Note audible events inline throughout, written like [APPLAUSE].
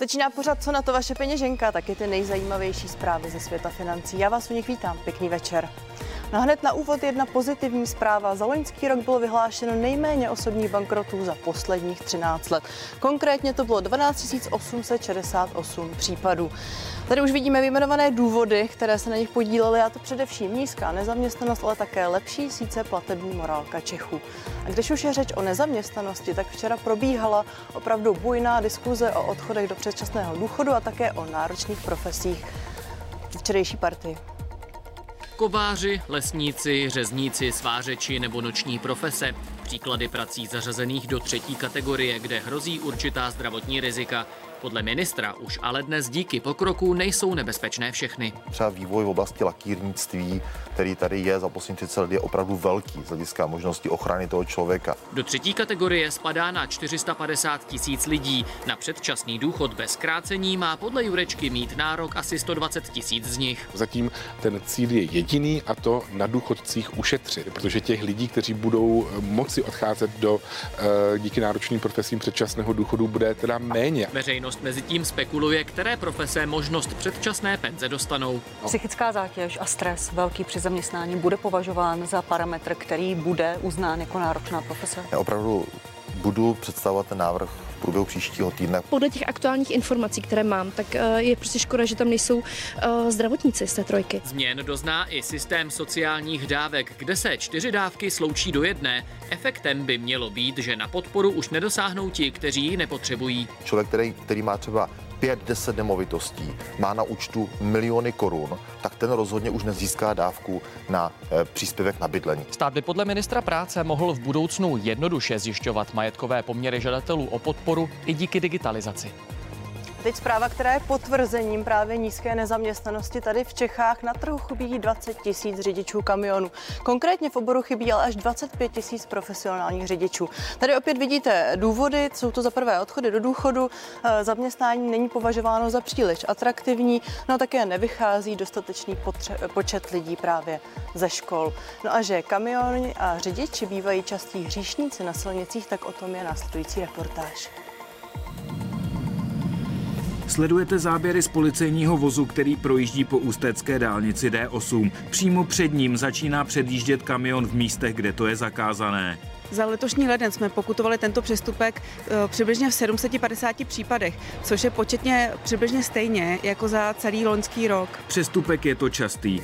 Začíná pořád Co na to vaše peněženka, taky ty nejzajímavější zprávy ze světa financí. Já vás u nich vítám, pěkný večer. No hned na úvod jedna pozitivní zpráva. Za loňský rok bylo vyhlášeno nejméně osobních bankrotů za posledních 13 let. Konkrétně to bylo 12 868 případů. Tady už vidíme vyjmenované důvody, které se na nich podílely, a to především nízká nezaměstnanost, ale také lepší síce platební morálka Čechů. A když už je řeč o nezaměstnanosti, tak včera probíhala opravdu bujná diskuze o odchodech do předčasného důchodu a také o náročných profesích. Včerejší partii. Kováři, lesníci, řezníci, svářeči nebo noční profese. Příklady prací zařazených do třetí kategorie, kde hrozí určitá zdravotní rizika. Podle ministra už ale dnes díky pokroku nejsou nebezpečné všechny. Třeba vývoj v oblasti lakírnictví, který tady je za poslední 30 let, je opravdu velký z hlediska možnosti ochrany toho člověka. Do třetí kategorie spadá na 450 tisíc lidí. Na předčasný důchod bez krácení má podle Jurečky mít nárok asi 120 tisíc z nich. Zatím ten cíl je jediný a to na důchodcích ušetřit, protože těch lidí, kteří budou moci odcházet do díky náročným profesím předčasného důchodu, bude teda méně. Veřejnost Veřejnost mezi tím spekuluje, které profese možnost předčasné penze dostanou. Psychická zátěž a stres velký při zaměstnání bude považován za parametr, který bude uznán jako náročná profese? Já opravdu budu představovat ten návrh v průběhu příštího týdne. Podle těch aktuálních informací, které mám, tak eh, je prostě škoda, že tam nejsou eh, zdravotníci z té trojky. Změn dozná i systém sociálních dávek, kde se čtyři dávky sloučí do jedné. Efektem by mělo být, že na podporu už nedosáhnou ti, kteří ji nepotřebují. Člověk, který, který má třeba 5-10 nemovitostí, má na účtu miliony korun, tak ten rozhodně už nezíská dávku na e, příspěvek na bydlení. Stát by podle ministra práce mohl v budoucnu jednoduše zjišťovat majetkové poměry žadatelů o podporu i díky digitalizaci. Teď zpráva, která je potvrzením právě nízké nezaměstnanosti. Tady v Čechách na trhu chybí 20 tisíc řidičů kamionů. Konkrétně v oboru chybí ale až 25 tisíc profesionálních řidičů. Tady opět vidíte důvody, jsou to za prvé odchody do důchodu, eh, zaměstnání není považováno za příliš atraktivní, no také nevychází dostatečný potře- počet lidí právě ze škol. No a že kamiony a řidiči bývají častí hříšníci na silnicích, tak o tom je následující reportáž. Sledujete záběry z policejního vozu, který projíždí po ústecké dálnici D8. Přímo před ním začíná předjíždět kamion v místech, kde to je zakázané. Za letošní leden jsme pokutovali tento přestupek eh, přibližně v 750 případech, což je početně přibližně stejně jako za celý loňský rok. Přestupek je to častý.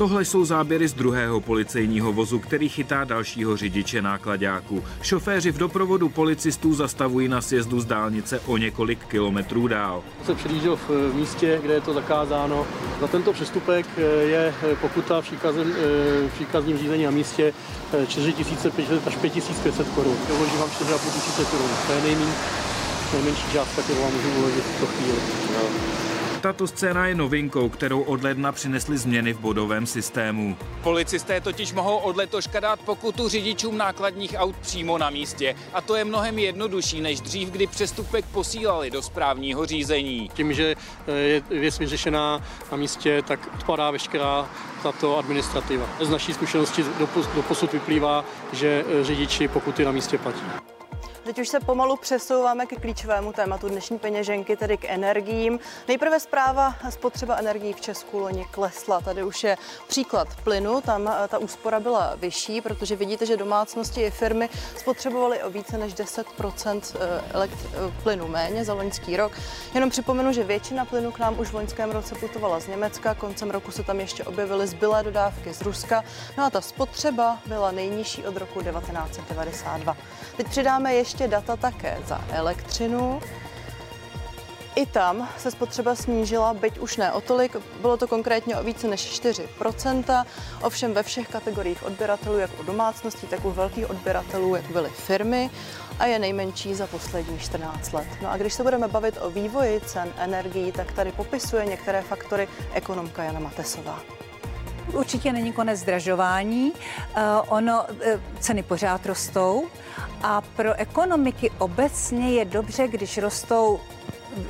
Tohle jsou záběry z druhého policejního vozu, který chytá dalšího řidiče nákladáku. Šoféři v doprovodu policistů zastavují na sjezdu z dálnice o několik kilometrů dál. Se předjížděl v místě, kde je to zakázáno. Za tento přestupek eh, je pokuta v eh, příkazním řízení na místě 4500 eh, až 5500 korun. Uložím vám 4,5 tisíce korun. To je nejméně, nejmenší částka, kterou vám můžu uložit v tuto chvíli. No. Tato scéna je novinkou, kterou od ledna přinesly změny v bodovém systému. Policisté totiž mohou od letoška dát pokutu řidičům nákladních aut přímo na místě. A to je mnohem jednodušší než dřív, kdy přestupek posílali do správního řízení. Tím, že eh, je věc vyřešená na místě, tak odpadá veškerá tato administrativa. Z naší zkušenosti do posud vyplývá, že eh, řidiči pokuty na místě platí. Teď už se pomalu přesouváme ke klíčovému tématu dnešní peněženky, tedy k energiím. Nejprve zpráva spotřeba energií v Česku loni klesla. Tady už je příklad plynu, tam eh, ta úspora byla vyšší, protože vidíte, že domácnosti i firmy spotřebovaly o více než 10 eh, elekt- eh, plynu méně za loňský rok. Jenom připomenu, že většina plynu k nám už v loňském roce putovala z Německa, koncem roku se tam ještě objevily zbylé dodávky z Ruska, no a ta spotřeba byla nejnižší od roku 1992. Teď přidáme ještě ještě data také za elektřinu. I tam se spotřeba snížila, byť už ne o tolik, bylo to konkrétně o více než 4% ovšem ve všech kategoriích odběratelů, jak u domácností, tak u velkých odběratelů, jak byly firmy a je nejmenší za poslední 14 let. No a když se budeme bavit o vývoji cen energií, tak tady popisuje některé faktory ekonomka Jana Matesová. Určitě není konec zdražování, uh, ono, uh, ceny pořád rostou a pro ekonomiky obecně je dobře, když rostou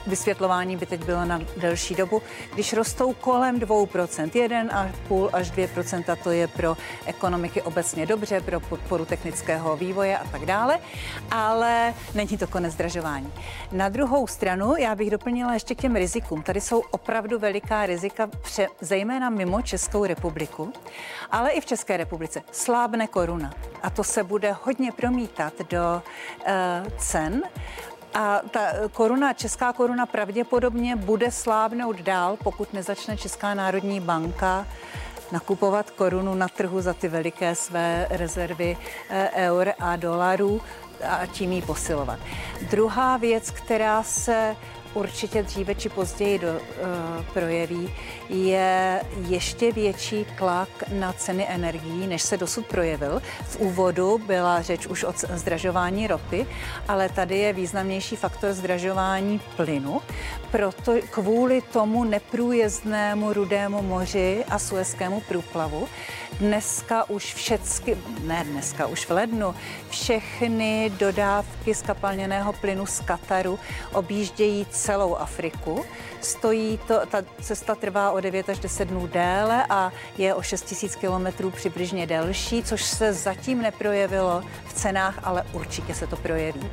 vysvětlování by teď bylo na delší dobu. Když rostou kolem 2%, 1,5 až 2%, to je pro ekonomiky obecně dobře, pro podporu technického vývoje a tak dále, ale není to konec zdražování. Na druhou stranu, já bych doplnila ještě k těm rizikům. Tady jsou opravdu veliká rizika, pře, zejména mimo Českou republiku, ale i v České republice. Slábne koruna a to se bude hodně promítat do uh, cen. A ta koruna, česká koruna pravděpodobně bude slábnout dál, pokud nezačne Česká národní banka nakupovat korunu na trhu za ty veliké své rezervy eh, eur a dolarů a tím ji posilovat. Druhá věc, která se určitě dříve či později do, uh, projeví, je ještě větší tlak na ceny energií, než se dosud projevil. V úvodu byla řeč už o zdražování ropy, ale tady je významnější faktor zdražování plynu. Proto kvůli tomu neprůjezdnému rudému moři a suezkému průplavu dneska už všechny, ne dneska, už v lednu, všechny dodávky skapalněného plynu z Kataru objíždějí celou Afriku. Stojí to, ta cesta trvá o 9 až 10 dnů déle a je o 6 000 kilometrů přibližně delší, což se zatím neprojevilo v cenách, ale určitě se to projeví.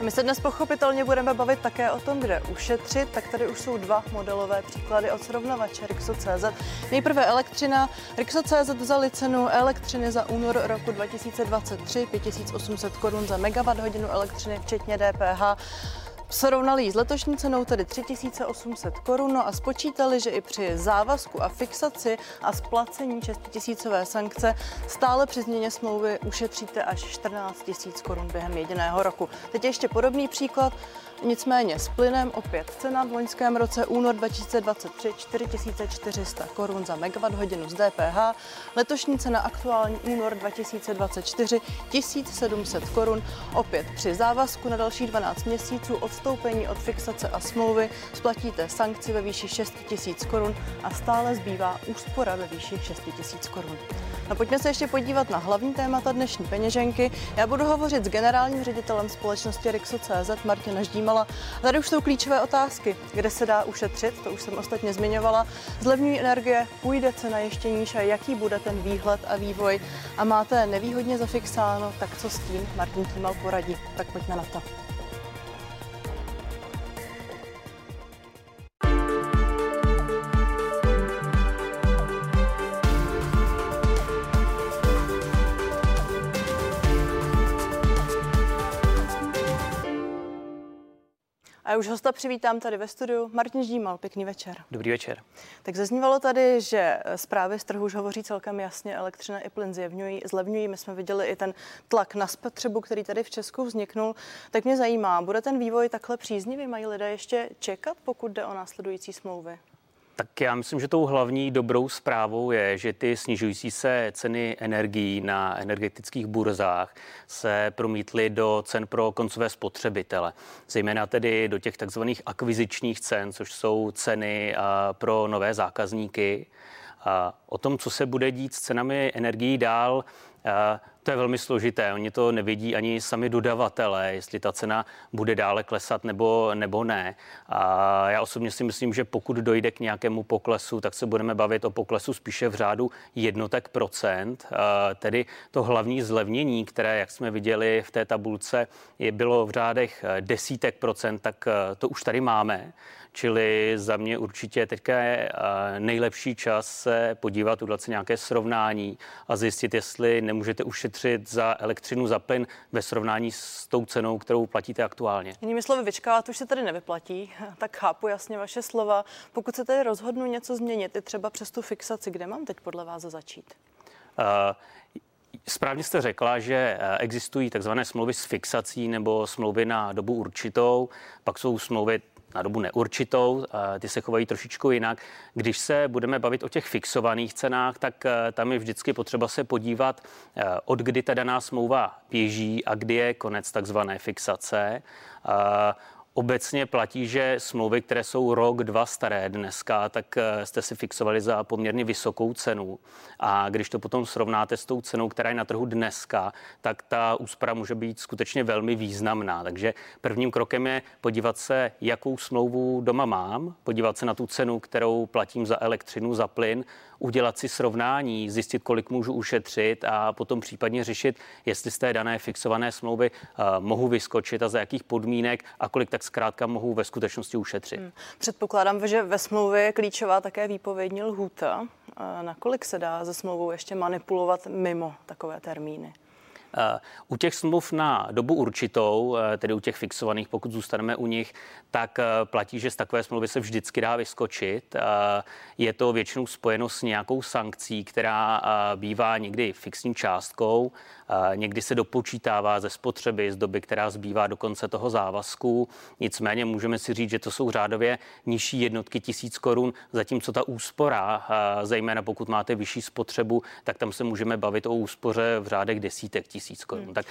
My se dnes pochopitelně budeme bavit také o tom, kde ušetřit, tak tady už jsou dva modelové příklady od srovnavače Rixo.cz. Nejprve elektřina. Rixo.cz vzali cenu elektřiny za únor roku 2023 5800 korun za megawatt hodinu elektřiny, včetně DPH. Srovnali ji s letošní cenou tedy 3800 korun no a spočítali, že i při závazku a fixaci a splacení 6000 sankce stále při změně smlouvy ušetříte až 14 000 korun během jediného roku. Teď ještě podobný příklad. Nicméně s plynem opět cena v loňském roce únor 2023 4400 korun za megawatt hodinu z DPH, letošní cena aktuální únor 2024 1700 korun, opět při závazku na další 12 měsíců odstoupení od fixace a smlouvy splatíte sankci ve výši 6000 korun a stále zbývá úspora ve výši 6000 korun. No pojďme se ještě podívat na hlavní témata dnešní peněženky. Já budu hovořit s generálním ředitelem společnosti Rixo.cz Martina Ždímala. Tady už jsou klíčové otázky, kde se dá ušetřit, to už jsem ostatně zmiňovala. Zlevňují energie, půjde cena ještě níž a jaký bude ten výhled a vývoj. A máte nevýhodně zafixáno, tak co s tím Martin Tímal poradí. Tak pojďme na to. A už hosta přivítám tady ve studiu. Martin Ždímal, pěkný večer. Dobrý večer. Tak zaznívalo tady, že zprávy z trhu už hovoří celkem jasně, elektřina i plyn zjevňují, zlevňují. My jsme viděli i ten tlak na spotřebu, který tady v Česku vzniknul. Tak mě zajímá, bude ten vývoj takhle příznivý? Mají lidé ještě čekat, pokud jde o následující smlouvy? Tak já myslím, že tou hlavní dobrou zprávou je, že ty snižující se ceny energií na energetických burzách se promítly do cen pro koncové spotřebitele, zejména tedy do těch takzvaných akvizičních cen, což jsou ceny pro nové zákazníky. O tom, co se bude dít s cenami energií dál, to je velmi složité. Oni to nevidí ani sami dodavatelé, jestli ta cena bude dále klesat nebo, nebo ne. A já osobně si myslím, že pokud dojde k nějakému poklesu, tak se budeme bavit o poklesu spíše v řádu jednotek procent. Tedy to hlavní zlevnění, které, jak jsme viděli v té tabulce, je bylo v řádech desítek procent, tak to už tady máme. Čili za mě určitě teďka je eh, nejlepší čas se podívat, udělat si nějaké srovnání a zjistit, jestli nemůžete ušetřit za elektřinu, za plyn ve srovnání s tou cenou, kterou platíte aktuálně. Jinými slovy, vyčkávat už se tady nevyplatí, [LAUGHS] tak chápu jasně vaše slova. Pokud se tedy rozhodnu něco změnit, i třeba přes tu fixaci, kde mám teď podle vás začít? Uh, Správně jste řekla, že eh, existují takzvané smlouvy s fixací nebo smlouvy na dobu určitou, pak jsou smlouvy na dobu neurčitou, ty se chovají trošičku jinak. Když se budeme bavit o těch fixovaných cenách, tak eh, tam je vždycky potřeba se podívat, eh, od kdy ta daná smlouva běží a kdy je konec takzvané fixace. Obecně platí, že smlouvy, které jsou rok, dva staré dneska, tak eh, jste si fixovali za poměrně vysokou cenu. A když to potom srovnáte s tou cenou, která je na trhu dneska, tak ta úspora může být skutečně velmi významná. Takže prvním krokem je podívat se, jakou smlouvu doma mám, podívat se na tu cenu, kterou platím za elektřinu, za plyn, udělat si srovnání, zjistit, kolik můžu ušetřit a potom případně řešit, jestli z té dané fixované smlouvy uh, mohu vyskočit a za jakých podmínek a kolik tak zkrátka mohu ve skutečnosti ušetřit. Hmm. Předpokládám, že ve smlouvě je klíčová také výpovědní lhůta. Nakolik se dá ze smlouvou ještě manipulovat mimo takové termíny? U těch smluv na dobu určitou, eh, tedy u těch fixovaných, pokud zůstaneme u nich, tak eh, platí, že z takové smlouvy se vždycky dá vyskočit. Je to většinou spojeno s nějakou sankcí, která bývá někdy fixní částkou, někdy se dopočítává ze spotřeby z doby, která zbývá do konce toho závazku. Nicméně můžeme si říct, že to jsou řádově nižší jednotky tisíc korun, zatímco ta úspora, zejména pokud máte vyšší spotřebu, tak tam se můžeme bavit o úspoře v řádech desítek tisíc korun. Hmm. Tak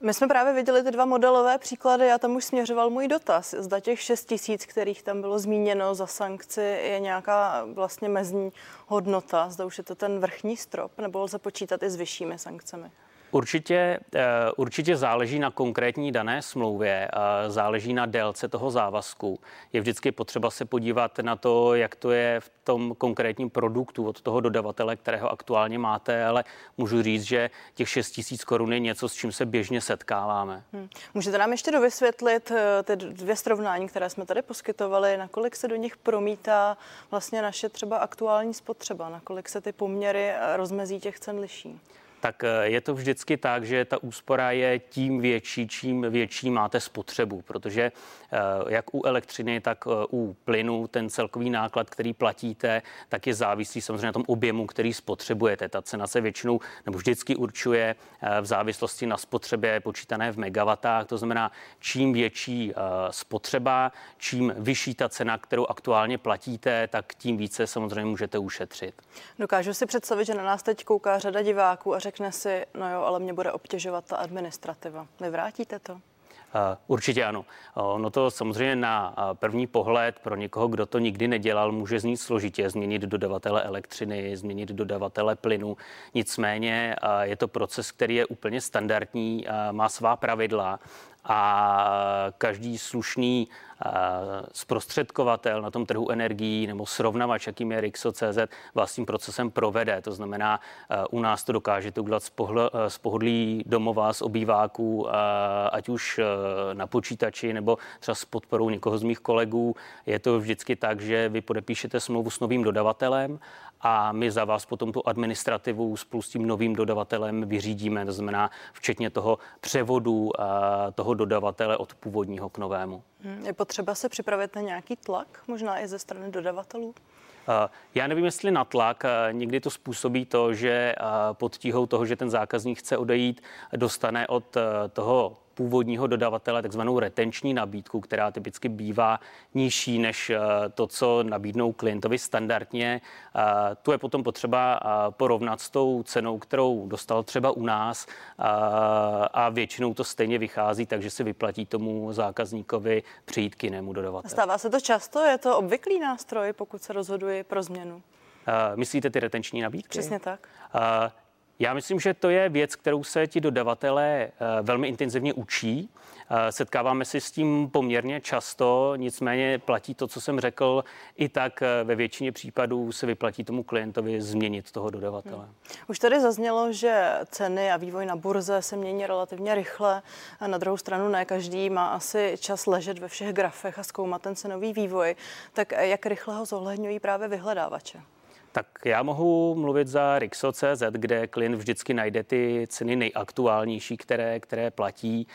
my jsme právě viděli ty dva modelové příklady a tam už směřoval můj dotaz. Zda těch 6 tisíc, kterých tam bylo zmíněno za sankci, je nějaká vlastně mezní hodnota. Zda už je to ten vrchní strop, nebo lze počítat i s vyššími sankcemi? Určitě, eh, určitě záleží na konkrétní dané smlouvě, záleží na délce toho závazku. Je vždycky potřeba se podívat na to, jak to je v tom konkrétním produktu od toho dodavatele, kterého aktuálně máte, ale můžu říct, že těch 6 tisíc korun je něco, s čím se běžně setkáváme. Hmm. Můžete nám ještě dovysvětlit eh, ty dvě srovnání, které jsme tady poskytovali, nakolik se do nich promítá vlastně naše třeba aktuální spotřeba, nakolik se ty poměry rozmezí těch cen liší? Tak eh, je to vždycky tak, že ta úspora je tím větší, čím větší máte spotřebu, protože eh, jak u elektřiny, tak eh, u plynu ten celkový náklad, který platíte, tak je závislý samozřejmě na tom objemu, který spotřebujete. Ta cena se většinou nebo vždycky určuje v závislosti na spotřebě počítané v megawatách. To znamená, čím větší spotřeba, čím vyšší ta cena, kterou aktuálně platíte, tak tím více samozřejmě můžete ušetřit. Dokážu si představit, že na nás teď kouká řada diváků a řekne si, no jo, ale mě bude obtěžovat ta administrativa. Vyvrátíte to? Určitě ano. No to samozřejmě na první pohled pro někoho, kdo to nikdy nedělal, může znít složitě změnit dodavatele elektřiny, změnit dodavatele plynu. Nicméně je to proces, který je úplně standardní, má svá pravidla a každý slušný zprostředkovatel na tom trhu energií nebo srovnavač, jakým je Rixo.cz, vlastním procesem provede. To znamená, u nás to dokážete udělat z pohodlí domova, z obýváků, ať už na počítači nebo třeba s podporou někoho z mých kolegů. Je to vždycky tak, že vy podepíšete smlouvu s novým dodavatelem a my za vás potom tu administrativu spolu s tím novým dodavatelem vyřídíme, to znamená včetně toho převodu toho dodavatele od původního k novému. Hmm, je potřeba se připravit na nějaký tlak, možná i ze strany dodavatelů? Já nevím, jestli na tlak. Někdy to způsobí to, že pod tíhou toho, že ten zákazník chce odejít, dostane od toho původního dodavatele takzvanou retenční nabídku, která typicky bývá nižší než eh, to, co nabídnou klientovi standardně. Eh, tu je potom potřeba eh, porovnat s tou cenou, kterou dostal třeba u nás a většinou to stejně vychází, takže si vyplatí tomu zákazníkovi přijít k jinému dodavateli. Stává se to často? Je to obvyklý nástroj, pokud se rozhoduje pro změnu? Myslíte ty retenční nabídky? Přesně tak. Já myslím, že to je věc, kterou se ti dodavatelé eh, velmi intenzivně učí. Eh, setkáváme se s tím poměrně často, nicméně platí to, co jsem řekl, i tak eh, ve většině případů se vyplatí tomu klientovi změnit toho dodavatele. Hmm. Už tady zaznělo, že ceny a vývoj na burze se mění relativně rychle. A na druhou stranu ne každý má asi čas ležet ve všech grafech a zkoumat ten cenový vývoj. Tak jak rychle ho zohledňují právě vyhledávače? Tak já mohu mluvit za Rixo.cz, kde klient vždycky najde ty ceny nejaktuálnější, které, které platí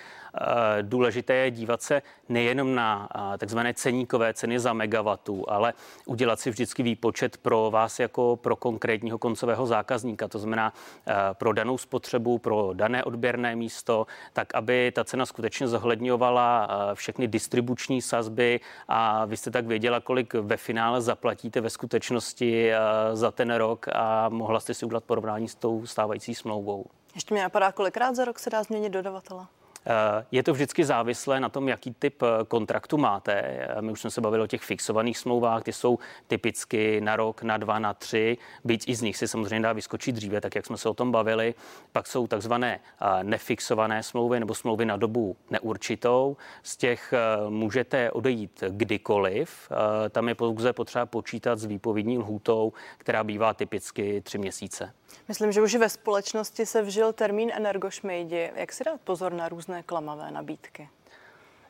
důležité je dívat se nejenom na eh, takzvané ceníkové ceny za megawattu, ale udělat si vždycky výpočet pro vás jako pro konkrétního koncového zákazníka, to znamená eh, pro danou spotřebu, pro dané odběrné místo, tak aby ta cena skutečně zohledňovala všechny distribuční sazby a vy jste tak věděla, kolik ve finále zaplatíte ve skutečnosti za ten rok a mohla jste si udělat porovnání s tou stávající smlouvou. Ještě mě napadá, kolikrát za rok se dá změnit dodavatele? Eh, je to vždycky závislé na tom, jaký typ eh, kontraktu máte. Eh, my už jsme se bavili o těch fixovaných smlouvách, ty jsou typicky na rok, na dva, na tři, byť i z nich si samozřejmě dá vyskočit dříve, tak jak jsme se o tom bavili. Pak jsou takzvané nefixované smlouvy nebo smlouvy na dobu neurčitou. Z těch můžete odejít kdykoliv. Tam je pouze potřeba počítat s výpovědní lhůtou, která bývá typicky tři měsíce. Myslím, že už ve společnosti se vžil termín energošmejdi. Jak si dát pozor na různé klamavé nabídky?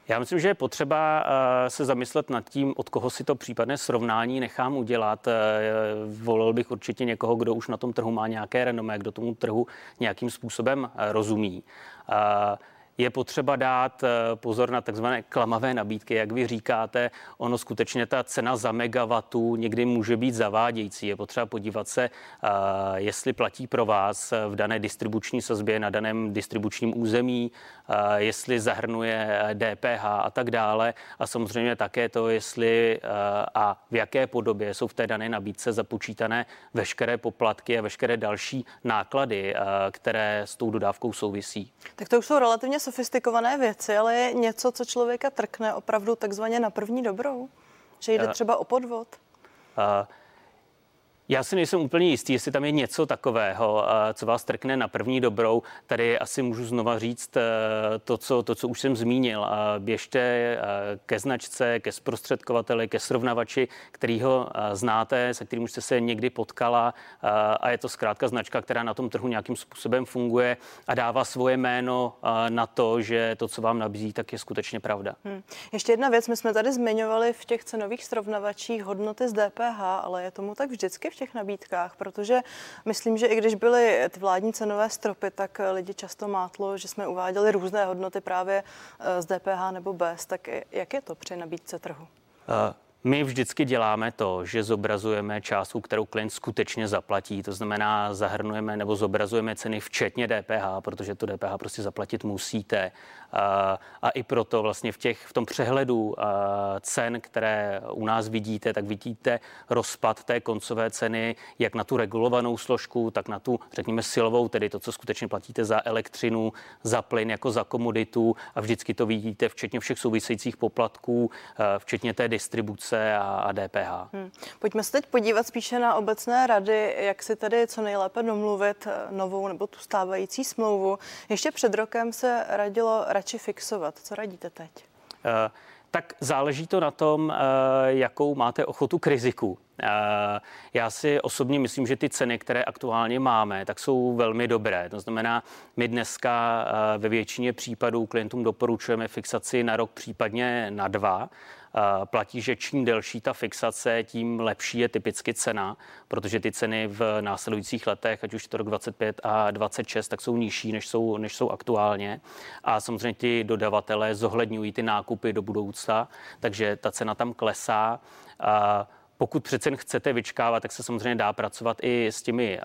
Já myslím, že je potřeba eh, se zamyslet nad tím, od koho si to případné srovnání nechám udělat. Eh, volil bych určitě někoho, kdo už na tom trhu má nějaké renomé, kdo tomu trhu nějakým způsobem eh, rozumí je potřeba dát eh, pozor na takzvané klamavé nabídky, jak vy říkáte. Ono skutečně ta cena za megawattu někdy může být zavádějící. Je potřeba podívat se, eh, jestli platí pro vás v dané distribuční sazbě na daném distribučním území, eh, jestli zahrnuje DPH a tak dále. A samozřejmě také to, jestli a v jaké podobě jsou v té dané nabídce započítané veškeré poplatky a veškeré další náklady, které s tou dodávkou souvisí. Tak to už jsou relativně sofistikované věci, ale je něco, co člověka trkne opravdu takzvaně na první dobrou? Že jde třeba o podvod? Uh, já si nejsem úplně jistý, jestli tam je něco takového, co vás trkne na první dobrou. Tady asi můžu znova říct eh, to, co, to, co už jsem zmínil. Běžte eh, ke značce, ke zprostředkovateli, ke srovnavači, kterýho eh, znáte, se kterým už jste se někdy potkala a je to zkrátka značka, která na tom trhu nějakým způsobem funguje a dává svoje jméno na to, že to, co vám nabízí, tak je skutečně pravda. Hmm. Ještě jedna věc, my jsme tady zmiňovali v těch cenových srovnavačích hodnoty z DPH, ale je tomu tak vždycky v těch nabídkách, protože myslím, že i když byly ty vládní cenové stropy, tak lidi často mátlo, že jsme uváděli různé hodnoty právě eh, z DPH nebo bez. Tak jak je to při nabídce trhu? Uh. My vždycky děláme to, že zobrazujeme částku, kterou klient skutečně zaplatí. To znamená, zahrnujeme nebo zobrazujeme ceny včetně DPH, protože to DPH prostě zaplatit musíte. A, i proto vlastně v, těch, v tom přehledu cen, které u nás vidíte, tak vidíte rozpad té koncové ceny, jak na tu regulovanou složku, tak na tu, řekněme, silovou, tedy to, co skutečně platíte za elektřinu, za plyn jako za komoditu a vždycky to vidíte včetně všech souvisejících poplatků, včetně té distribuce a, a DPH. Hmm. Pojďme se teď podívat spíše na obecné rady, jak si tedy co nejlépe domluvit eh, novou nebo tu stávající smlouvu. Ještě před rokem se radilo radši fixovat. Co radíte teď? Uh, tak záleží to na tom, uh, jakou máte ochotu k riziku. Já si osobně myslím, že ty ceny, které aktuálně máme, tak jsou velmi dobré. To znamená, my dneska ve většině případů klientům doporučujeme fixaci na rok, případně na dva. Platí, že čím delší ta fixace, tím lepší je typicky cena, protože ty ceny v následujících letech, ať už to rok 25 a 26, tak jsou nižší, než jsou, než jsou aktuálně. A samozřejmě ti dodavatelé zohledňují ty nákupy do budoucna, takže ta cena tam klesá. Pokud přece chcete vyčkávat, tak se samozřejmě dá pracovat i s těmi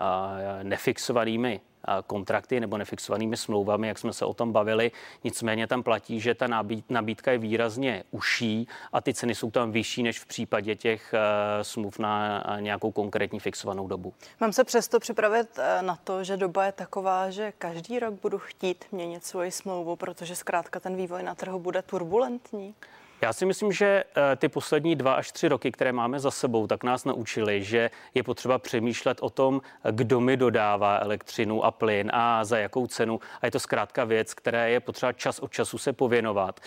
nefixovanými kontrakty nebo nefixovanými smlouvami, jak jsme se o tom bavili. Nicméně tam platí, že ta nabídka je výrazně uší a ty ceny jsou tam vyšší než v případě těch smluv na nějakou konkrétní fixovanou dobu. Mám se přesto připravit e, na to, že doba je taková, že každý rok budu chtít měnit svoji smlouvu, protože zkrátka ten vývoj na trhu bude turbulentní. Já si myslím, že eh, ty poslední dva až tři roky, které máme za sebou, tak nás naučili, že je potřeba přemýšlet o tom, kdo mi dodává elektřinu a plyn a za jakou cenu. A je to zkrátka věc, které je potřeba čas od času se pověnovat.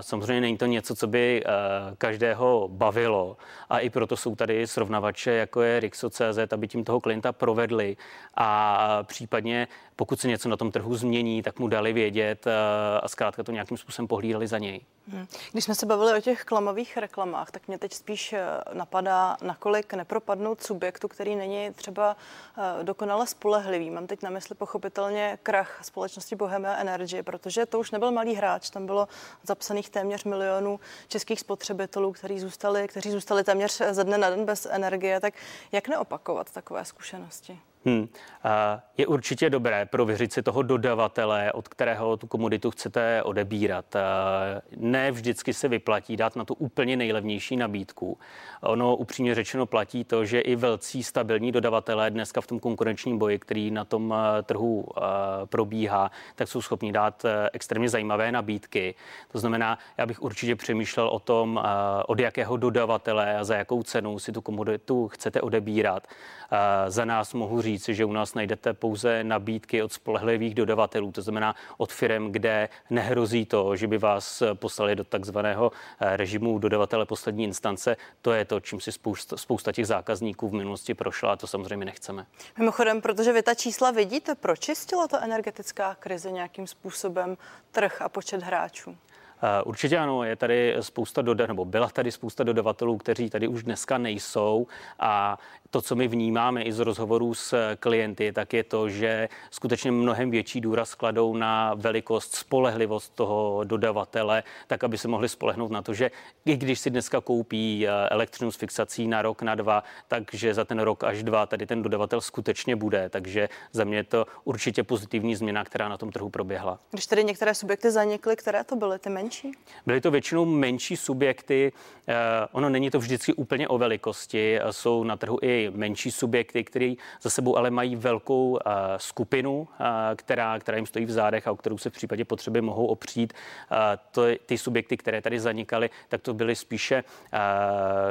Samozřejmě není to něco, co by eh, každého bavilo a i proto jsou tady srovnavače, jako je Rixo.cz, aby tím toho klienta provedli a případně pokud se něco na tom trhu změní, tak mu dali vědět eh, a zkrátka to nějakým způsobem pohlídali za něj. Hmm. Když jsme se bavili o těch klamových reklamách, tak mě teď spíš eh, napadá, nakolik nepropadnout subjektu, který není třeba eh, dokonale spolehlivý. Mám teď na mysli pochopitelně krach společnosti Bohemia Energy, protože to už nebyl malý hráč, tam bylo zapsaných téměř milionů českých spotřebitelů, kteří zůstali, kteří zůstali téměř ze dne na den bez energie. Tak jak neopakovat takové zkušenosti? Hmm. Je určitě dobré prověřit si toho dodavatele, od kterého tu komoditu chcete odebírat. Ne vždycky se vyplatí dát na tu úplně nejlevnější nabídku. Ono upřímně řečeno platí to, že i velcí stabilní dodavatelé dneska v tom konkurenčním boji, který na tom trhu probíhá, tak jsou schopni dát extrémně zajímavé nabídky. To znamená, já bych určitě přemýšlel o tom, od jakého dodavatele a za jakou cenu si tu komoditu chcete odebírat. Za nás mohu říct, že u nás najdete pouze nabídky od spolehlivých dodavatelů, to znamená od firm, kde nehrozí to, že by vás poslali do takzvaného eh, režimu dodavatele poslední instance. To je to, čím si spousta, spousta těch zákazníků v minulosti prošla a to samozřejmě nechceme. Mimochodem, protože vy ta čísla vidíte, pročistila ta energetická krize nějakým způsobem trh a počet hráčů? Eh, určitě ano, je tady spousta doda, nebo byla tady spousta dodavatelů, kteří tady už dneska nejsou a to, co my vnímáme i z rozhovorů s klienty, tak je to, že skutečně mnohem větší důraz kladou na velikost, spolehlivost toho dodavatele, tak aby se mohli spolehnout na to, že i když si dneska koupí eh, elektřinu s fixací na rok, na dva, takže za ten rok až dva tady ten dodavatel skutečně bude. Takže za mě je to určitě pozitivní změna, která na tom trhu proběhla. Když tedy některé subjekty zanikly, které to byly ty menší? Byly to většinou menší subjekty. Eh, ono není to vždycky úplně o velikosti. Jsou na trhu i menší subjekty, které za sebou ale mají velkou uh, skupinu, která, která jim stojí v zádech a o kterou se v případě potřeby mohou opřít. To, ty subjekty, které tady zanikaly, tak to byly spíše,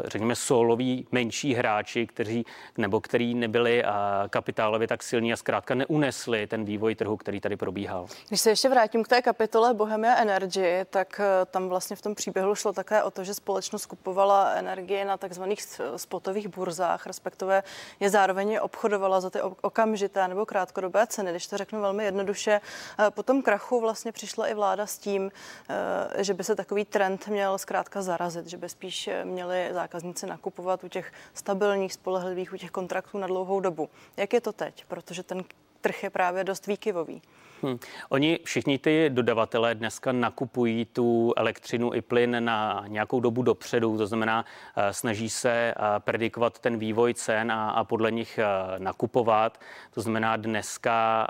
řekněme, soloví menší hráči, kteří nebo který nebyli kapitálově tak silní a zkrátka neunesli ten vývoj trhu, který tady probíhal. Když se ještě vrátím k té kapitole Bohemia Energy, tak tam vlastně v tom příběhu šlo také o to, že společnost kupovala energie na takzvaných spotových burzách, respektive je zároveň obchodovala za ty okamžité nebo krátkodobé ceny. Když to řeknu velmi jednoduše, eh, po tom krachu vlastně přišla i vláda s tím, eh, že by se takový trend měl zkrátka zarazit, že by spíš měli zákazníci nakupovat u těch stabilních, spolehlivých, u těch kontraktů na dlouhou dobu. Jak je to teď? Protože ten trh je právě dost výkyvový. Hmm. Oni všichni ty dodavatelé dneska nakupují tu elektřinu i plyn na nějakou dobu dopředu, to znamená, eh, snaží se eh, predikovat ten vývoj cen a, a podle nich eh, nakupovat. To znamená, dneska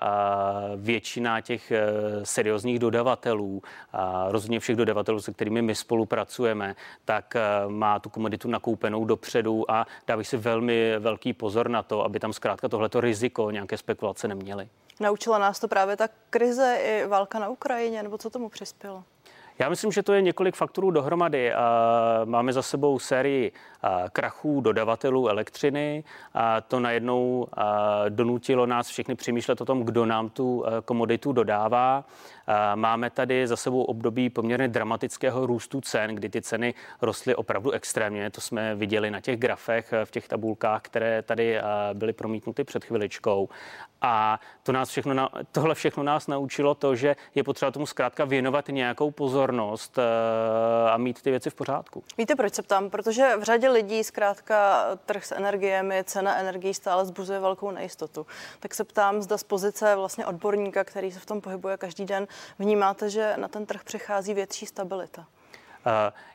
většina těch seriózních dodavatelů, rozhodně všech dodavatelů, se kterými my spolupracujeme, tak má tu komoditu nakoupenou dopředu a dá si velmi velký pozor na to, aby tam zkrátka tohleto riziko nějaké spekulace neměly. Naučila nás to právě ta krize i válka na Ukrajině, nebo co tomu přispělo? Já myslím, že to je několik faktorů dohromady. Máme za sebou sérii krachů dodavatelů elektřiny. A to najednou donutilo nás všechny přemýšlet o tom, kdo nám tu komoditu dodává. Máme tady za sebou období poměrně dramatického růstu cen, kdy ty ceny rostly opravdu extrémně. To jsme viděli na těch grafech, v těch tabulkách, které tady byly promítnuty před chviličkou. A to nás všechno, tohle všechno nás naučilo to, že je potřeba tomu zkrátka věnovat nějakou pozornost a mít ty věci v pořádku. Víte, proč se ptám? Protože v řadě lidí zkrátka trh s energiemi, cena energií stále zbuzuje velkou nejistotu. Tak se ptám, zda z pozice vlastně odborníka, který se v tom pohybuje každý den, vnímáte, že na ten trh přichází větší stabilita?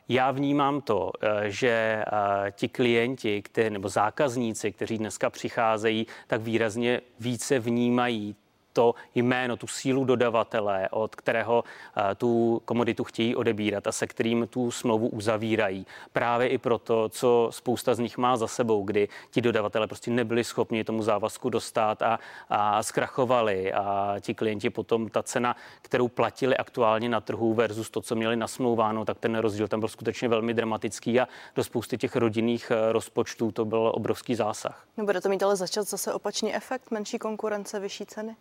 Já vnímám to, eh, že eh, ti klienti kteří, nebo zákazníci, kteří dneska přicházejí, tak výrazně více vnímají to jméno, tu sílu dodavatele, od kterého eh, tu komoditu chtějí odebírat a se kterým tu smlouvu uzavírají. Právě i proto, co spousta z nich má za sebou, kdy ti dodavatele prostě nebyli schopni tomu závazku dostat a, a zkrachovali a ti klienti potom ta cena, kterou platili aktuálně na trhu versus to, co měli nasmlouváno, tak ten rozdíl tam byl skutečně velmi dramatický a do spousty těch rodinných eh, rozpočtů to byl obrovský zásah. Bude to mít ale začat zase opačný efekt, menší konkurence, vyšší ceny?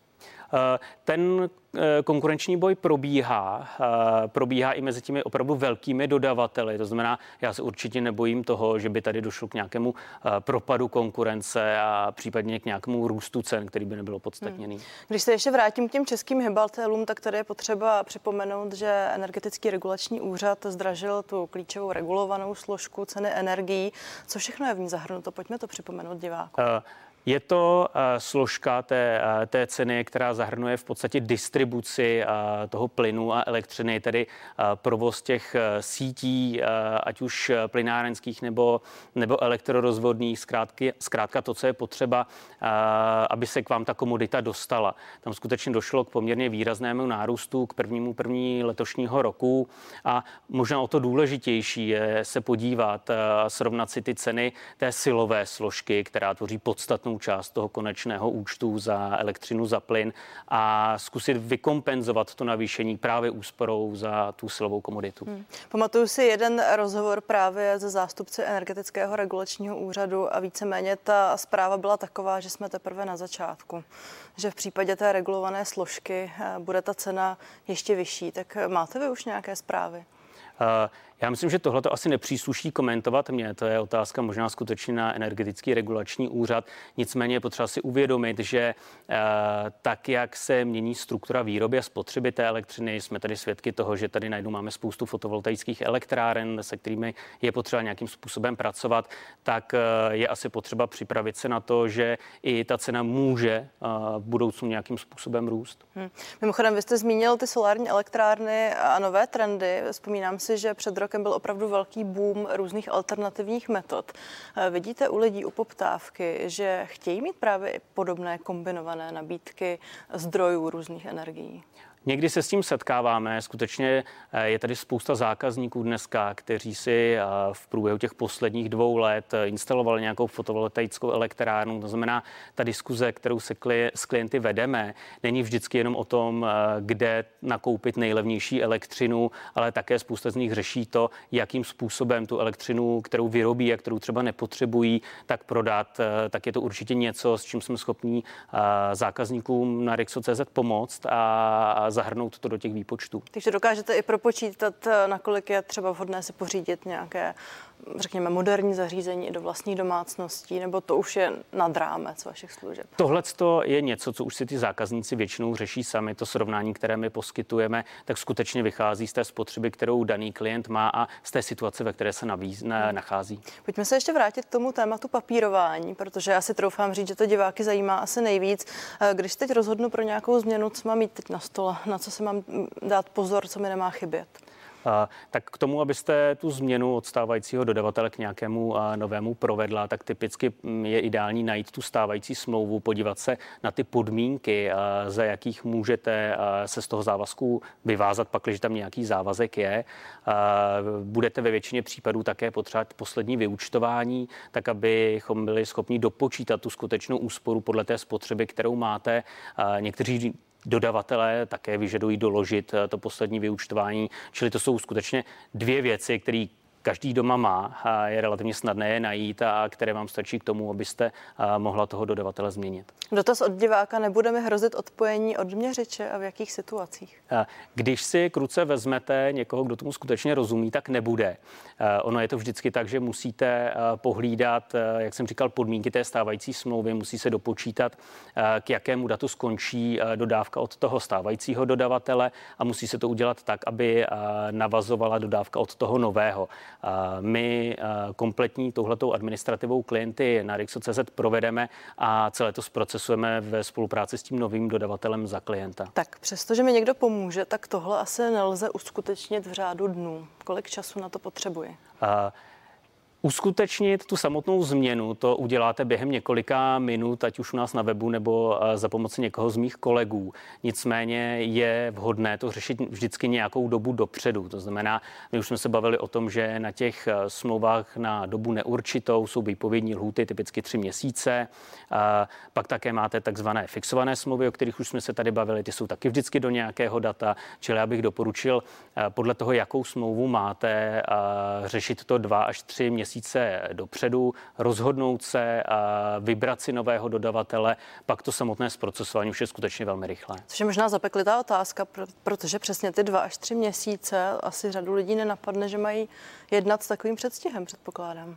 Eh, ten eh, konkurenční boj probíhá, eh, probíhá i mezi těmi opravdu velkými dodavateli. To znamená, já se určitě nebojím toho, že by tady došlo k nějakému propadu konkurence a případně k nějakému růstu cen, který by nebylo podstatněný. Hmm. Když se ještě vrátím k těm českým hybatelům, tak tady je potřeba připomenout, že energetický regulační úřad zdražil tu klíčovou regulovanou složku ceny energií. Co všechno je v ní zahrnuto? Pojďme to připomenout divákům. Uh, Je to složka té, té ceny, která zahrnuje v podstatě distribuci toho plynu a elektřiny, tedy provoz těch sítí, ať už plynárenských nebo, nebo elektrorozvodných, zkrátka, zkrátka to, co je potřeba, aby se k vám ta komodita dostala. Tam skutečně došlo k poměrně výraznému nárůstu k prvnímu první letošního roku a možná o to důležitější je se podívat a srovnat si ty ceny té silové složky, která tvoří podstatnou část toho konečného účtu za elektřinu, za plyn a zkusit vykompenzovat to navýšení právě úsporou za tu silovou komoditu. Hmm. Pamatuju si jeden rozhovor právě ze zástupce energetického regulačního úřadu a víceméně ta zpráva byla taková, že jsme teprve na začátku, že v případě té regulované složky eh, bude ta cena ještě vyšší. Tak máte vy už nějaké zprávy? Uh, já myslím, že tohle to asi nepřísluší komentovat mě. To je otázka možná skutečně na energetický regulační úřad. Nicméně je potřeba si uvědomit, že uh, tak, jak se mění struktura výroby a spotřeby té elektřiny, jsme tady svědky toho, že tady najednou máme spoustu fotovoltaických elektráren, se kterými je potřeba nějakým způsobem pracovat, tak uh, je asi potřeba připravit se na to, že i ta cena může v budoucnu nějakým způsobem růst. Hmm. Mimochodem, vy jste zmínil ty solární elektrárny a nové trendy. Vzpomínám si, že před rokem byl opravdu velký boom různých alternativních metod. Eh, vidíte u lidí u poptávky, že chtějí mít právě podobné kombinované nabídky zdrojů různých energií? Někdy se s tím setkáváme. Skutečně eh, je tady spousta zákazníků dneska, kteří si eh, v průběhu těch posledních dvou let eh, instalovali nějakou fotovoltaickou elektrárnu. To znamená, ta diskuze, kterou se s klienty vedeme, není vždycky jenom o tom, kde nakoupit nejlevnější elektřinu, ale také spousta z nich řeší to, jakým způsobem tu elektřinu, kterou vyrobí a kterou třeba nepotřebují, tak prodat. Tak je to určitě něco, s čím jsme schopní zákazníkům na Rixo.cz pomoct a zahrnout to do těch výpočtů. Takže dokážete i propočítat, eh, nakolik je třeba vhodné si pořídit nějaké řekněme, moderní zařízení i do vlastní domácností, nebo to už je nad rámec vašich služeb? Tohle je něco, co už si ty zákazníci většinou řeší sami. To srovnání, které my poskytujeme, tak skutečně vychází z té spotřeby, kterou daný klient má a z té situace, ve které se navíz, ne, hmm. nachází. Pojďme se ještě vrátit k tomu tématu papírování, protože já si troufám říct, že to diváky zajímá asi nejvíc. Eh, když teď rozhodnu pro nějakou změnu, co mám mít teď na stole, na co se mám dát pozor, co mi nemá chybět? tak k tomu, abyste tu změnu od stávajícího dodavatele k nějakému novému provedla, tak typicky mm, je ideální najít tu stávající smlouvu, podívat se na ty podmínky, za jakých můžete se z toho závazku vyvázat, pak, když tam nějaký závazek je. Budete ve většině případů také potřebovat poslední vyučtování, tak abychom byli schopni dopočítat tu skutečnou úsporu podle té spotřeby, kterou máte. Někteří Dodavatelé také vyžadují doložit eh, to poslední vyučtování, čili to jsou skutečně dvě věci, které každý doma má a je relativně snadné je najít a které vám stačí k tomu, abyste mohla toho dodavatele změnit. Dotaz od diváka, nebudeme hrozit odpojení od měřiče a v jakých situacích? Když si kruce vezmete někoho, kdo tomu skutečně rozumí, tak nebude. Ono je to vždycky tak, že musíte pohlídat, jak jsem říkal, podmínky té stávající smlouvy, musí se dopočítat, k jakému datu skončí dodávka od toho stávajícího dodavatele a musí se to udělat tak, aby navazovala dodávka od toho nového. My kompletní touhletou administrativou klienty na Rixo.cz provedeme a celé to zprocesujeme ve spolupráci s tím novým dodavatelem za klienta. Tak přestože mi někdo pomůže, tak tohle asi nelze uskutečnit v řádu dnů. Kolik času na to potřebuje? Uskutečnit tu samotnou změnu, to uděláte během několika minut, ať už u nás na webu nebo eh, za pomoci někoho z mých kolegů. Nicméně je vhodné to řešit vždycky nějakou dobu dopředu. To znamená, my už jsme se bavili o tom, že na těch eh, smlouvách na dobu neurčitou jsou výpovědní lhuty typicky tři měsíce. Pak také máte takzvané fixované smlouvy, o kterých už jsme se tady bavili, ty jsou taky vždycky do nějakého data. Čili já bych doporučil eh, podle toho, jakou smlouvu máte, řešit to dva až tři měsíce měsíce dopředu, rozhodnout se a vybrat si nového dodavatele, pak to samotné zprocesování už je skutečně velmi rychlé. Což je možná zapeklitá otázka, protože přesně ty dva až tři měsíce asi řadu lidí nenapadne, že mají jednat s takovým předstihem, předpokládám.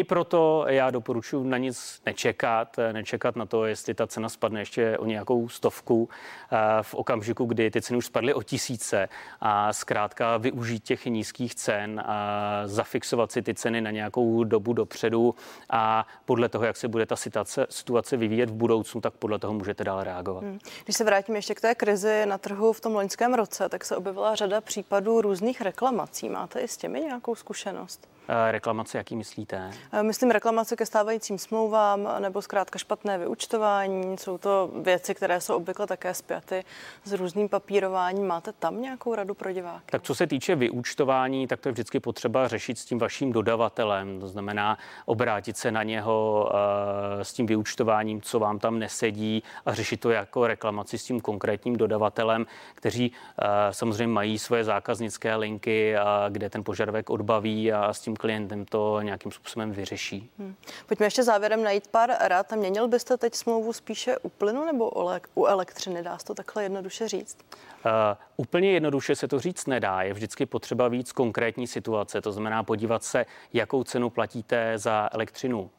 I proto já doporučuji na nic nečekat, nečekat na to, jestli ta cena spadne ještě o nějakou stovku eh, v okamžiku, kdy ty ceny už spadly o tisíce a zkrátka využít těch nízkých cen a zafixovat si ty ceny na nějakou dobu dopředu a podle toho, jak se bude ta situace, situace vyvíjet v budoucnu, tak podle toho můžete dál reagovat. Hmm. Když se vrátím ještě k té krizi na trhu v tom loňském roce, tak se objevila řada případů různých reklamací. Máte i s těmi nějakou zkušenost? Eh, reklamace, jaký myslíte? Eh, myslím reklamace ke stávajícím smlouvám nebo zkrátka špatné vyučtování. Jsou to věci, které jsou obvykle také zpěty s různým papírováním. Máte tam nějakou radu pro diváky? Tak co se týče vyučtování, tak to je vždycky potřeba řešit s tím vaším dodavatelem. To znamená obrátit se na něho uh, s tím vyučtováním, co vám tam nesedí a řešit to jako reklamaci s tím konkrétním dodavatelem, kteří uh, samozřejmě mají svoje zákaznické linky, kde ten požadavek odbaví a s tím klientem to nějakým způsobem vyřeší. Hmm. Pojďme ještě závěrem najít pár rad. Měnil byste teď smlouvu spíše u plynu nebo u elektřiny? Dá se to takhle jednoduše říct? Uh, úplně jednoduše se to říct nedá. Je vždycky potřeba víc konkrétní situace. To znamená podívat se, jakou cenu platíte za elektřinu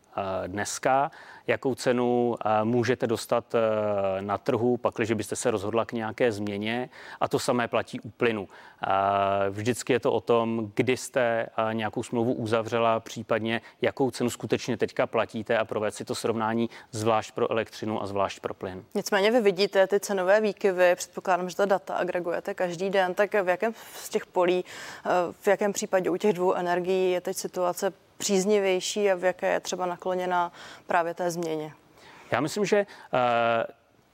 dneska jakou cenu eh, můžete dostat eh, na trhu, pakliže byste se rozhodla k nějaké změně. A to samé platí u plynu. Eh, vždycky je to o tom, kdy jste nějakou smlouvu uzavřela, případně jakou cenu skutečně teďka platíte a provést si to srovnání zvlášť pro elektřinu a zvlášť pro plyn. Nicméně vy vidíte ty cenové výkyvy, předpokládám, že ta data agregujete každý den, tak v jakém z těch polí, v jakém případě u těch dvou energií je teď situace příznivější a v jaké je třeba nakloněná právě té změně? Já myslím, že uh,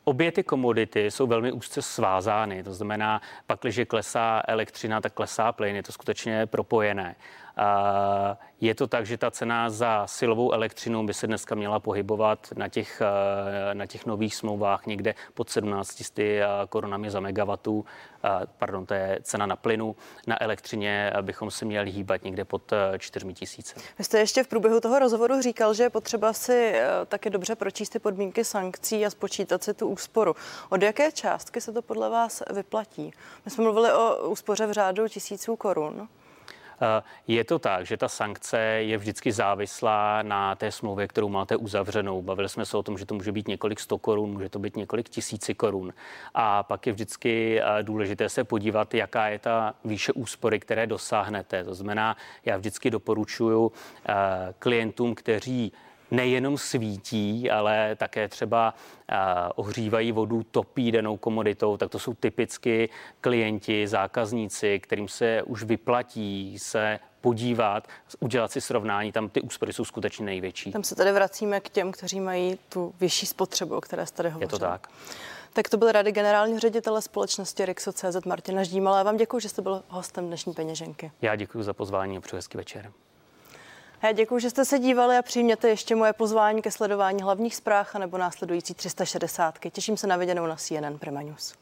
Obě ty komodity jsou velmi úzce svázány, to znamená, pak, když klesá elektřina, tak klesá plyn, je to skutečně propojené. Je to tak, že ta cena za silovou elektřinu by se dneska měla pohybovat na těch, eh, na těch nových smlouvách někde pod 17 eh, korunami za megawattu. Eh, pardon, to je cena na plynu. Na elektřině bychom se měli hýbat někde pod 4 tisíce. Vy jste ještě v průběhu toho rozhovoru říkal, že je potřeba si taky dobře pročíst ty podmínky sankcí a spočítat si tu úsporu. Od jaké částky se to podle vás vyplatí? My jsme mluvili o úspoře v řádu tisíců korun. Eh, je to tak, že ta sankce je vždycky závislá na té smlouvě, kterou máte uzavřenou. Bavili jsme se o tom, že to může být několik sto korun, může to být několik tisíci korun. A pak je vždycky eh, důležité se podívat, jaká je ta výše úspory, které dosáhnete. To znamená, já vždycky doporučuji eh, klientům, kteří nejenom svítí, ale také třeba uh, ohřívají vodu, topí danou komoditou, tak to jsou typicky klienti, zákazníci, kterým se už vyplatí se podívat, udělat si srovnání, tam ty úspory jsou skutečně největší. Tam se tady vracíme k těm, kteří mají tu vyšší spotřebu, o které jste tady hovořil. Je to tak. Tak to byl rady generálního ředitele společnosti Rixo.cz Martina Ždímala. Já vám děkuji, že jste byl hostem dnešní peněženky. Já děkuji za pozvání a přeji hezký večer. Já děkuji, že jste se dívali a přijměte ještě moje pozvání ke sledování hlavních zpráv nebo následující 360. Těším se na viděnou na CNN Prima News.